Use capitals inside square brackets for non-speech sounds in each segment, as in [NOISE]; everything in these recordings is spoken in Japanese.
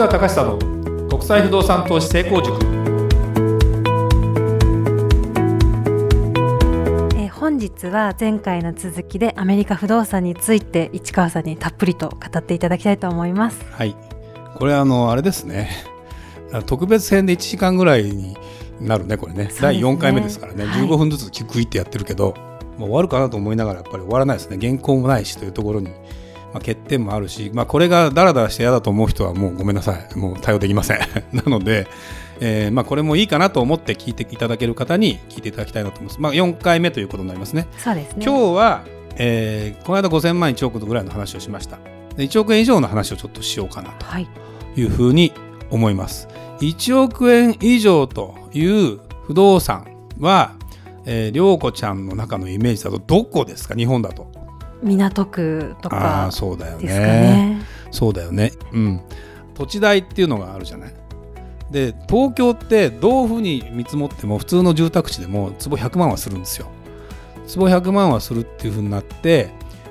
川隆久の国際不動産投資成功塾。えー本日は前回の続きでアメリカ不動産について市川さんにたっぷりと語っていただきたいと思います。はい。これあのあれですね。特別編で1時間ぐらいになるねこれね。ね。第4回目ですからね、はい。15分ずつキュクイってやってるけどもう終わるかなと思いながらやっぱり終わらないですね。原稿もないしというところに、まあ、欠点もあるし、まあ、これがダラダラして嫌だと思う人はもうごめんなさい。もう対応できません。[LAUGHS] なので、えーまあ、これもいいかなと思って聞いていただける方に聞いていただきたいなと思います、まあ、4回目ということになりますね。そうですね。今日は、えーこの間5000万1億ぐらいの話をしました。で1億円以上の話をちょっとしようかなとはい。いうふうに思います。1億円以上という不動産は、えー、涼子ちゃんの中のイメージだとどこですか？日本だと港区とああかーそうだよね。ですかね。そうだよね。うん。土地代っていうのがあるじゃない？で東京ってどういうふうに見積もっても普通の住宅地でも坪100万はするんですよ。坪100万はするっていうふうになって、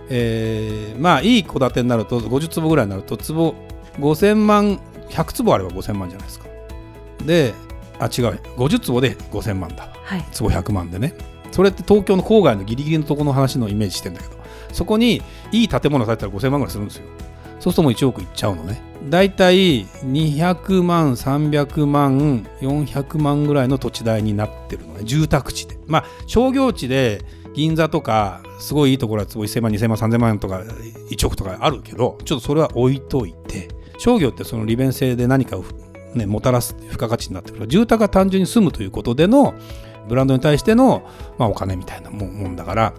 えーまあいい戸建てになると50坪ぐらいになると坪5000万100坪あれば5000万じゃないですか。であ違う。50坪で5000万だ。はい。坪100万でねそれって東京の郊外のギリギリのところの話のイメージしてんだけどそこにいい建物建てたら5000万ぐらいするんですよ。そうするともう1億いっちゃうのね。だいたい200万300万400万ぐらいの土地代になってるのね。住宅地で。まあ商業地で銀座とかすごいいいところは坪1000万2000万3000万とか1億とかあるけどちょっとそれは置いといて商業ってその利便性で何かをね、もたらす付加価値になってくる住宅が単純に住むということでのブランドに対しての、まあ、お金みたいなもんだから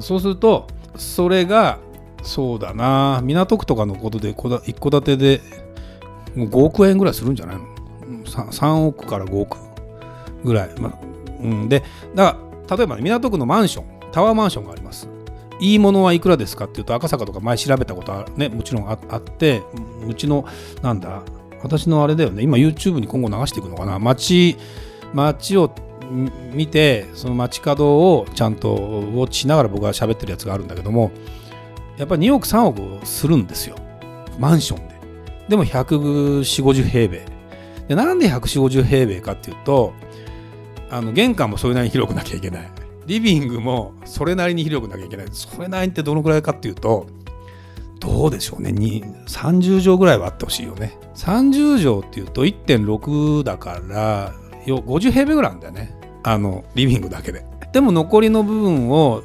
そうするとそれがそうだな港区とかのことで一戸建てで5億円ぐらいするんじゃないの？3, 3億から5億ぐらい、まあうん、でだから例えば、ね、港区のマンションタワーマンションがあります。いいものはいくらですかっていうと赤坂とか前調べたことはねもちろんああってうちのなんだ私のあれだよね。今 YouTube に今後流していくのかな。街街を見てその街角をちゃんとウォッチしながら僕が喋ってるやつがあるんだけどもやっぱり2億3億するんですよ。マンションで。でも14050平米。でなんで140平米かっていうとあの玄関もそれなりに広くなきゃいけない。リビングもそれなりに広くなきゃいけない。それなりってどのくらいかっていうとどうでしょうね。30畳ぐらいはあってほしいよね。30畳っていうと1.6だから50平米ぐらいなんだよね。あのリビングだけで。でも残りの部分を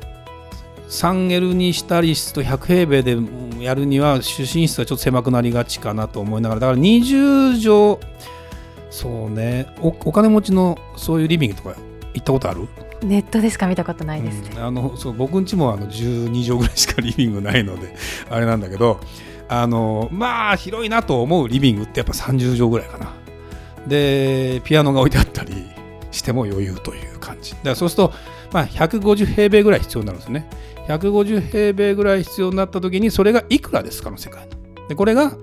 3L にしたりすると100平米でやるには主寝室がちょっと狭くなりがちかなと思いながら。だから20畳そうね。おお金持ちのそういうリビングとか行ったことある？ネットでしか見たことないですね。うんあのそう僕ん家もあの12畳ぐらいしかリビングないのであれなんだけどあのまあ広いなと思うリビングってやっぱ30畳ぐらいかな。でピアノが置いてあったりしても余裕という感じ。だからそうすると、まあ、150平米ぐらい必要になるんですね。150平米ぐらい必要になった時にそれがいくらですかの世界の。でこれが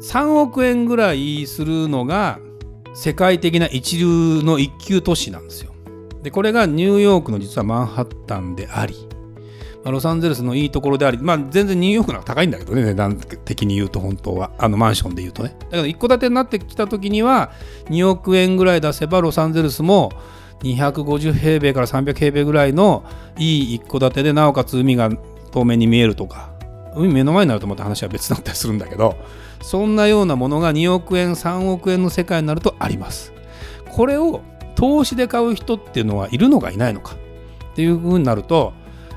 3億円ぐらいするのが世界的な一流の一級都市なんですよ。でこれがニューヨークの実はマンハッタンであり、まあロサンゼルスのいいところであり、まあ、全然ニューヨークの方が高いんだけどね値段的に言うと本当は。あのマンションで言うとね。だけど一戸建てになってきた時には2億円ぐらい出せばロサンゼルスも250平米から300平米ぐらいのいい一戸建てでなおかつ海が遠目に見えるとか。海目の前になるとまた話は別だったりするんだけどそんなようなものが2億円3億円の世界になるとあります。これを投資で買う人っていうのはいるのかいないのかっていうふうになると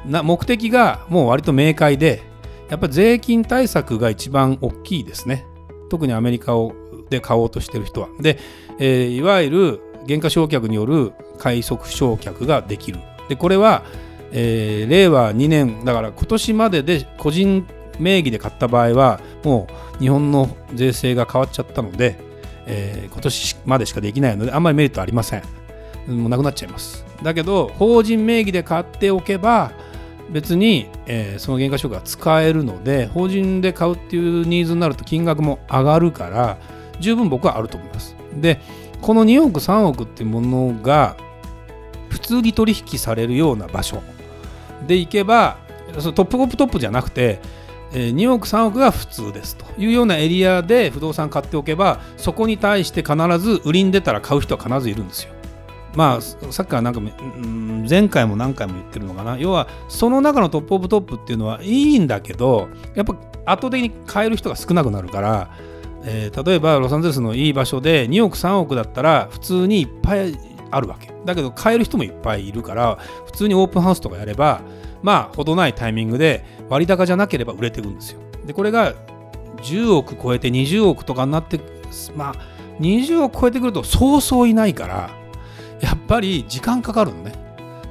な目的がもう割と明快でやっぱり税金対策が一番大きいですね。特にアメリカをで買おうとしてる人は。で、えーいわゆる減価償却による快速償却ができる。でこれは、えー令和2年だから今年までで個人名義で買った場合はもう日本の税制が変わっちゃったので、えー今年までしかできないのであんまりメリットありません。もうなくなっちゃいます。だけど法人名義で買っておけば別に、えーその減価償却が使えるので法人で買うっていうニーズになると金額も上がるから十分僕はあると思いますでこの2億3億っていうものが普通に取引されるような場所でいけばそのトップオブトップじゃなくて、えー2億3億が普通ですというようなエリアで不動産買っておけばそこに対して必ず売りに出たら買う人は必ずいるんですよ。まあさっきからなんかうん前回も何回も言ってるのかな。要はその中のトップオブトップっていうのはいいんだけどやっぱ圧倒的に買える人が少なくなるから、えー例えばロサンゼルスのいい場所で2億3億だったら普通にいっぱいあるわけ。だけど買える人もいっぱいいるから普通にオープンハウスとかやればまあ程ないタイミングで割高じゃなければ売れていくんですよ。でこれが10億超えて20億とかになってまあ20億超えてくるとそうそういないからやっぱり時間かかるのね。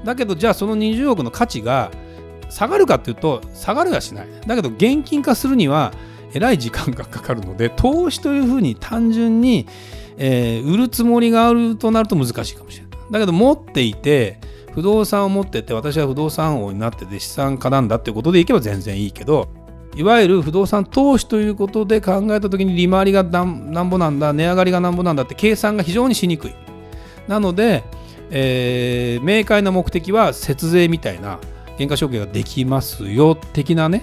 だけどじゃあその20億の価値が下がるかっていうと下がるはしない。だけど現金化するにはえらい時間がかかるので投資というふうに単純に、えー売るつもりがあるとなると難しいかもしれない。だけど持っていて不動産を持ってて私は不動産王になってて資産家なんだっていうことでいけば全然いいけどいわゆる不動産投資ということで考えた時に利回りがなんなんぼなんだ値上がりがなんぼなんだって計算が非常にしにくい。なので、えー明快な目的は節税みたいな減価償却ができますよ的なね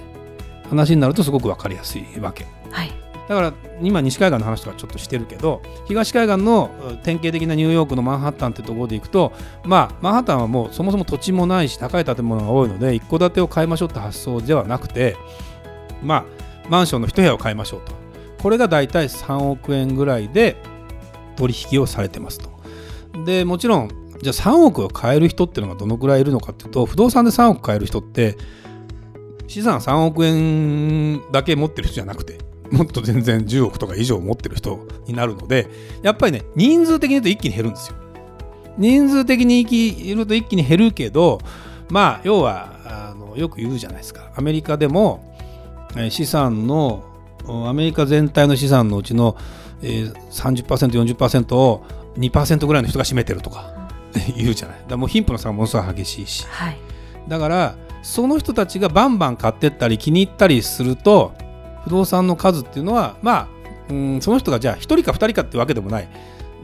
話になるとすごく分かりやすいわけ。はい。だから今西海岸の話とかちょっとしてるけど東海岸のうん典型的なニューヨークのマンハッタンってところで行くとまあマンハッタンはもうそもそも土地もないし高い建物が多いので一戸建てを買いましょうって発想ではなくてまあマンションの一部屋を買いましょうと。これがだいたい3億円ぐらいで取引をされてますとでもちろんじゃあ3億を買える人っていうのがどのくらいいるのかっていうと不動産で3億買える人って資産3億円だけ持ってる人じゃなくてもっと全然10億とか以上持ってる人になるのでやっぱりね人数的に言うと一気に減るんですよ。人数的に生きると一気に減るけどまあ要はあのよく言うじゃないですか。アメリカでも資産のアメリカ全体の資産のうちの、30%40% を2%ぐらいの人が占めてるとか [LAUGHS] 言うじゃない。だもう貧富の差がものすごい激しいし。はい。だからその人たちがバンバン買ってったり気に入ったりすると不動産の数っていうのはまあうんその人がじゃあ1人か2人かってわけでもない。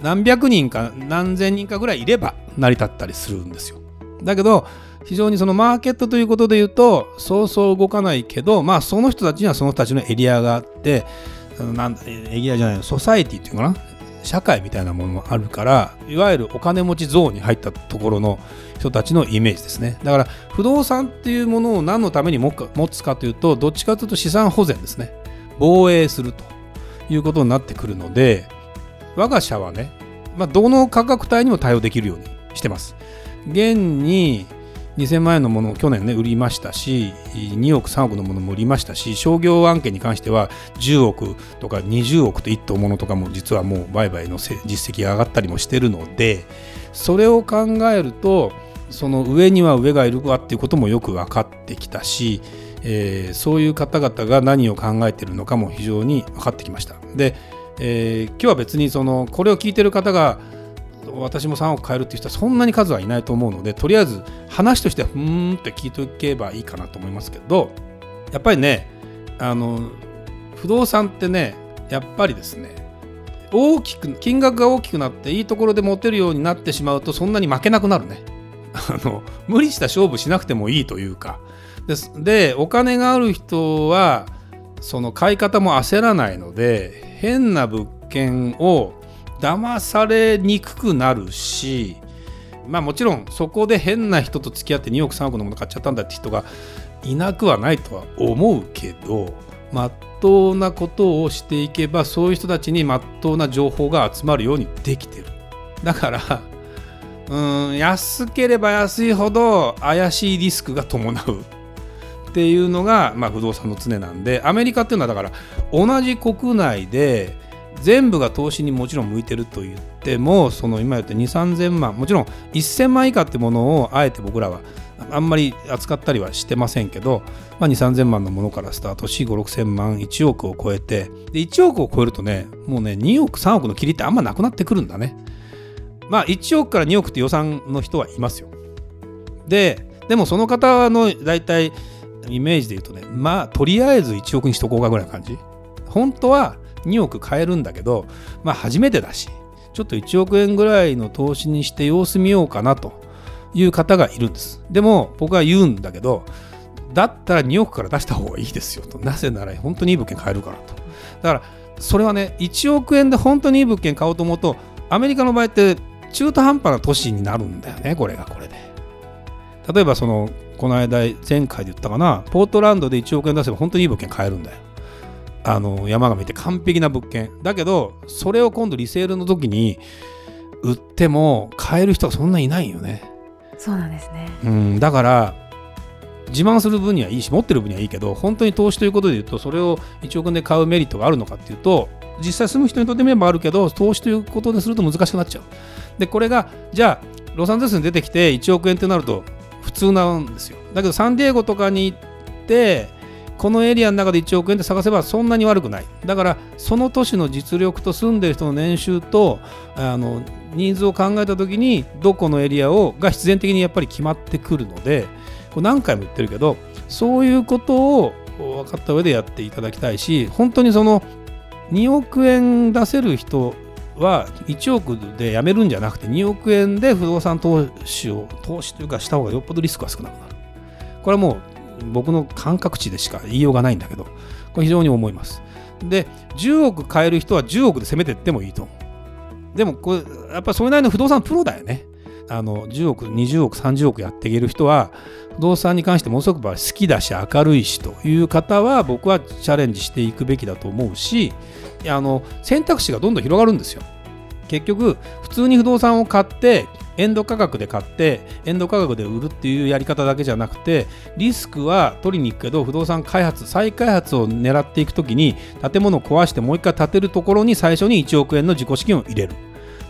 何百人か何千人かぐらいいれば成り立ったりするんですよ。だけど非常にそのマーケットということで言うとそうそう動かないけどまあその人たちにはその人たちのエリアがあってうんなんだエリアじゃないソサエティっていうのかな社会みたいなものもあるからいわゆるお金持ちゾーンに入ったところの人たちのイメージですね。だから不動産っていうものを何のために持つかというとどっちかというと資産保全ですね。防衛するということになってくるので我が社はね、まあ、どの価格帯にも対応できるようにしてます。現に2000万円のものを去年ね売りましたし2億3億のものも売りましたし商業案件に関しては10億とか20億と1等ものとかも実はもう売買の実績が上がったりもしてるのでそれを考えるとその上には上がいるわっていうこともよく分かってきたし、えーそういう方々が何を考えているのかも非常に分かってきました。で、えー今日は別にそのこれを聞いてる方が私も3億買えるっていう人はそんなに数はいないと思うのでとりあえず話としてはふーんって聞いておけばいいかなと思いますけどやっぱりねあの不動産ってねやっぱりですね大きく金額が大きくなっていいところで持てるようになってしまうとそんなに負けなくなるね。[LAUGHS] あの無理した勝負しなくてもいいというか。です。でお金がある人はその買い方も焦らないので変な物件を騙されにくくなるしまあもちろんそこで変な人と付き合って2億3億のもの買っちゃったんだって人がいなくはないとは思うけどまっとうなことをしていけばそういう人たちにまっとうな情報が集まるようにできてる。だからうん安ければ安いほど怪しいリスクが伴う。っていうのが、まあ、不動産の常なんでアメリカっていうのはだから同じ国内で全部が投資にもちろん向いてると言ってもその今言った2 3 0 0 0万もちろん1000万以下ってものをあえて僕らはあんまり扱ったりはしてませんけど、まあ、2 3 0 0 0万のものからスタートし5 6千万1億を超えてで1億を超えるとねもうね2億3億の切りってあんまなくなってくるんだね。まあ1億から2億って予算の人はいますよ。ででもその方の大体イメージで言うとねまあとりあえず1億にしとこうかぐらいの感じ。本当は2億買えるんだけどまあ初めてだしちょっと1億円ぐらいの投資にして様子見ようかなという方がいるんです。でも僕は言うんだけどだったら2億から出した方がいいですよと。なぜなら本当にいい物件買えるからと。だからそれはね1億円で本当にいい物件買おうと思うとアメリカの場合って中途半端な都市になるんだよねこれがこれで。例えばそのこの間前回で言ったかなポートランドで1億円出せば本当にいい物件買えるんだよ。あの山が見て完璧な物件。だけどそれを今度リセールの時に売っても買える人はそんなにいないよね。そうなんですね。うんだから自慢する分にはいいし持ってる分にはいいけど本当に投資ということで言うとそれを1億円で買うメリットがあるのかっていうと実際住む人にとってみればあるけど投資ということですると難しくなっちゃう。でこれがじゃあロサンゼルスに出てきて1億円ってなると普通なんですよ。だけどサンディエゴとかに行ってこのエリアの中で1億円で探せばそんなに悪くない。だからその都市の実力と住んでる人の年収とあのニーズを考えた時にどこのエリアをが必然的にやっぱり決まってくるのでこれ何回も言ってるけどそういうことを分かった上でやっていただきたいし本当にその2億円出せる人は1億でやめるんじゃなくて2億円で不動産投資を投資というかした方がよっぽどリスクが少なくなる。これはもう僕の感覚値でしか言いようがないんだけどこれ非常に思います。で10億買える人は10億で攻めていってもいいと思う。でもこれやっぱそれなりの不動産プロだよね。あの10億20億30億やっていける人は不動産に関してものすごく好きだし明るいしという方は僕はチャレンジしていくべきだと思うしあの選択肢がどんどん広がるんですよ。結局普通に不動産を買ってエンド価格で買ってエンド価格で売るっていうやり方だけじゃなくてリスクは取りに行くけど不動産開発再開発を狙っていく時に建物を壊してもう一回建てるところに最初に1億円の自己資金を入れる。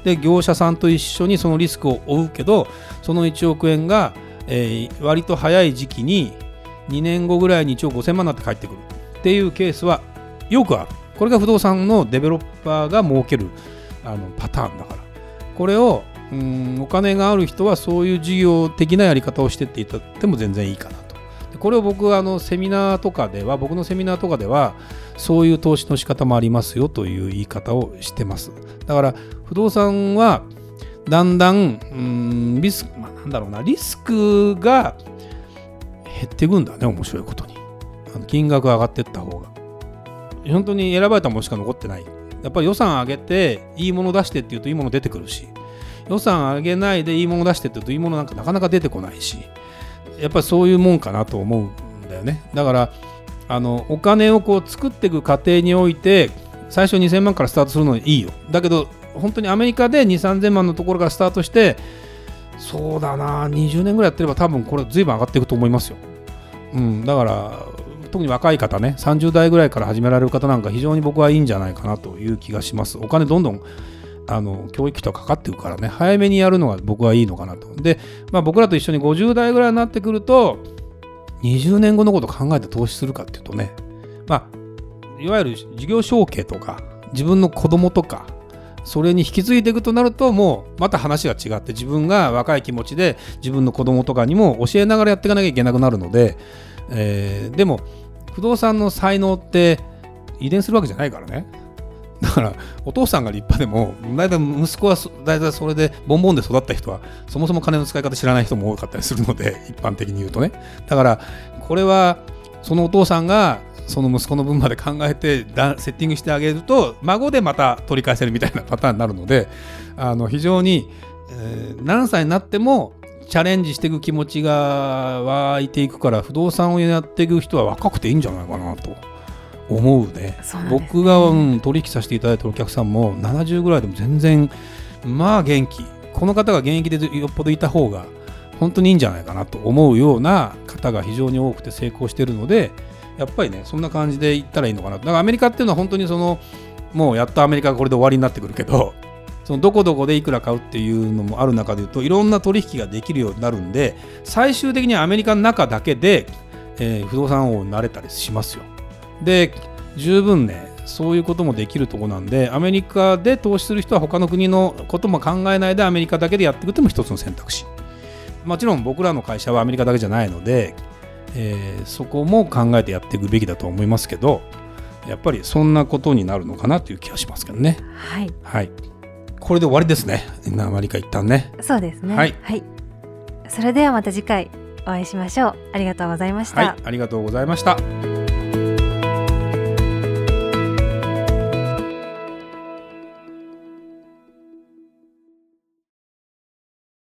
で業者さんと一緒にそのリスクを負うけどその1億円が、えー、割と早い時期に2年後ぐらいに1億5000万になって帰ってくる。っていうケースはよくある。これが不動産のデベロッパーが設けるあのパターンだから。これをうんお金がある人はそういう事業的なやり方をしてっていたっても全然いいかなと。でこれを僕あのセミナーとかでは僕のセミナーとかではそういう投資の仕方もありますよという言い方をしてます。だから不動産はだんだんうんリスク、まあ、なんだろうなリスクが減っていくんだね面白いことに。あの金額上がっていった方が。本当に選ばれたものしか残ってない。やっぱり予算上げていいもの出してっていうといいもの出てくるし予算上げないでいいもの出してって言うといいものなんかなかなか出てこないしやっぱりそういうもんかなと思うんだよね。だからあのお金をこう作っていく過程において最初2000万からスタートするのいいよ。だけど本当にアメリカで2 3 0 0 0万のところからスタートしてそうだな20年ぐらいやってれば多分これ随分上がっていくと思いますよ、うん、だから特に若い方ね30代ぐらいから始められる方なんか非常に僕はいいんじゃないかなという気がします。お金どんどんあの教育費とかかかっていくからね早めにやるのが僕はいいのかなと。で、まあ、僕らと一緒に50代ぐらいになってくると20年後のこと考えて投資するかっていうとねまあいわゆる事業承継とか自分の子供とかそれに引き継いでいくとなるともうまた話が違って自分が若い気持ちで自分の子供とかにも教えながらやっていかなきゃいけなくなるので、えー、でも不動産の才能って遺伝するわけじゃないからね。だからお父さんが立派でも大体息子は大体それでボンボンで育った人はそもそも金の使い方知らない人も多かったりするので一般的に言うとね。だからこれはそのお父さんがその息子の分まで考えてセッティングしてあげると孫でまた取り返せるみたいなパターンになるのであの非常に、えー、何歳になってもチャレンジしていく気持ちが湧いていくから不動産をやっていく人は若くていいんじゃないかなと。思うね、ね、僕が、うん、取引させていただいてるお客さんも70ぐらいでも全然まあ元気。この方が現役でよっぽどいた方が本当にいいんじゃないかなと思うような方が非常に多くて成功してるのでやっぱりねそんな感じでいったらいいのかなだからアメリカっていうのは本当にそのもうやっとアメリカがこれで終わりになってくるけどそのどこどこでいくら買うっていうのもある中でいうといろんな取引ができるようになるんで最終的にはアメリカの中だけで、えー、不動産王になれたりしますよ。で十分ねそういうこともできるとこなんでアメリカで投資する人は他の国のことも考えないでアメリカだけでやっていくっても一つの選択肢。もちろん僕らの会社はアメリカだけじゃないので、えー、そこも考えてやっていくべきだと思いますけどやっぱりそんなことになるのかなという気がしますけどね。はい、はい、これで終わりですね。アメリカ一旦ね。そうですね。はい、はい、それではまた次回お会いしましょう。ありがとうございました、はい。ありがとうございました